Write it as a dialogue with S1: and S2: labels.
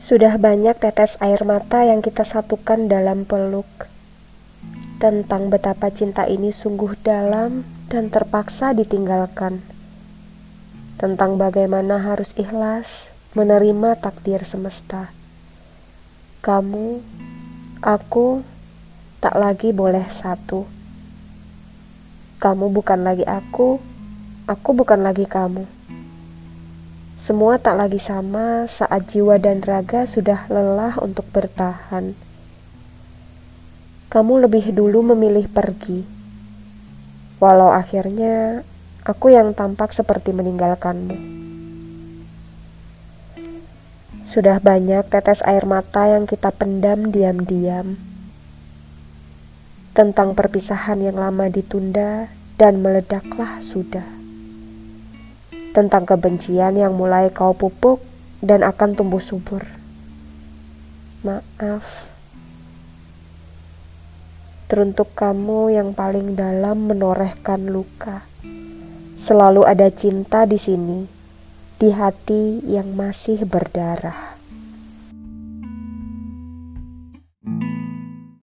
S1: Sudah banyak tetes air mata yang kita satukan dalam peluk. Tentang betapa cinta ini sungguh dalam dan terpaksa ditinggalkan. Tentang bagaimana harus ikhlas menerima takdir semesta. Kamu, aku, tak lagi boleh satu. Kamu bukan lagi aku, aku bukan lagi kamu. Semua tak lagi sama saat jiwa dan raga sudah lelah untuk bertahan. Kamu lebih dulu memilih pergi, walau akhirnya aku yang tampak seperti meninggalkanmu. Sudah banyak tetes air mata yang kita pendam diam-diam tentang perpisahan yang lama ditunda dan meledaklah sudah. Tentang kebencian yang mulai kau pupuk dan akan tumbuh subur. Maaf teruntuk kamu yang paling dalam menorehkan luka. Selalu ada cinta di sini, di hati yang masih berdarah.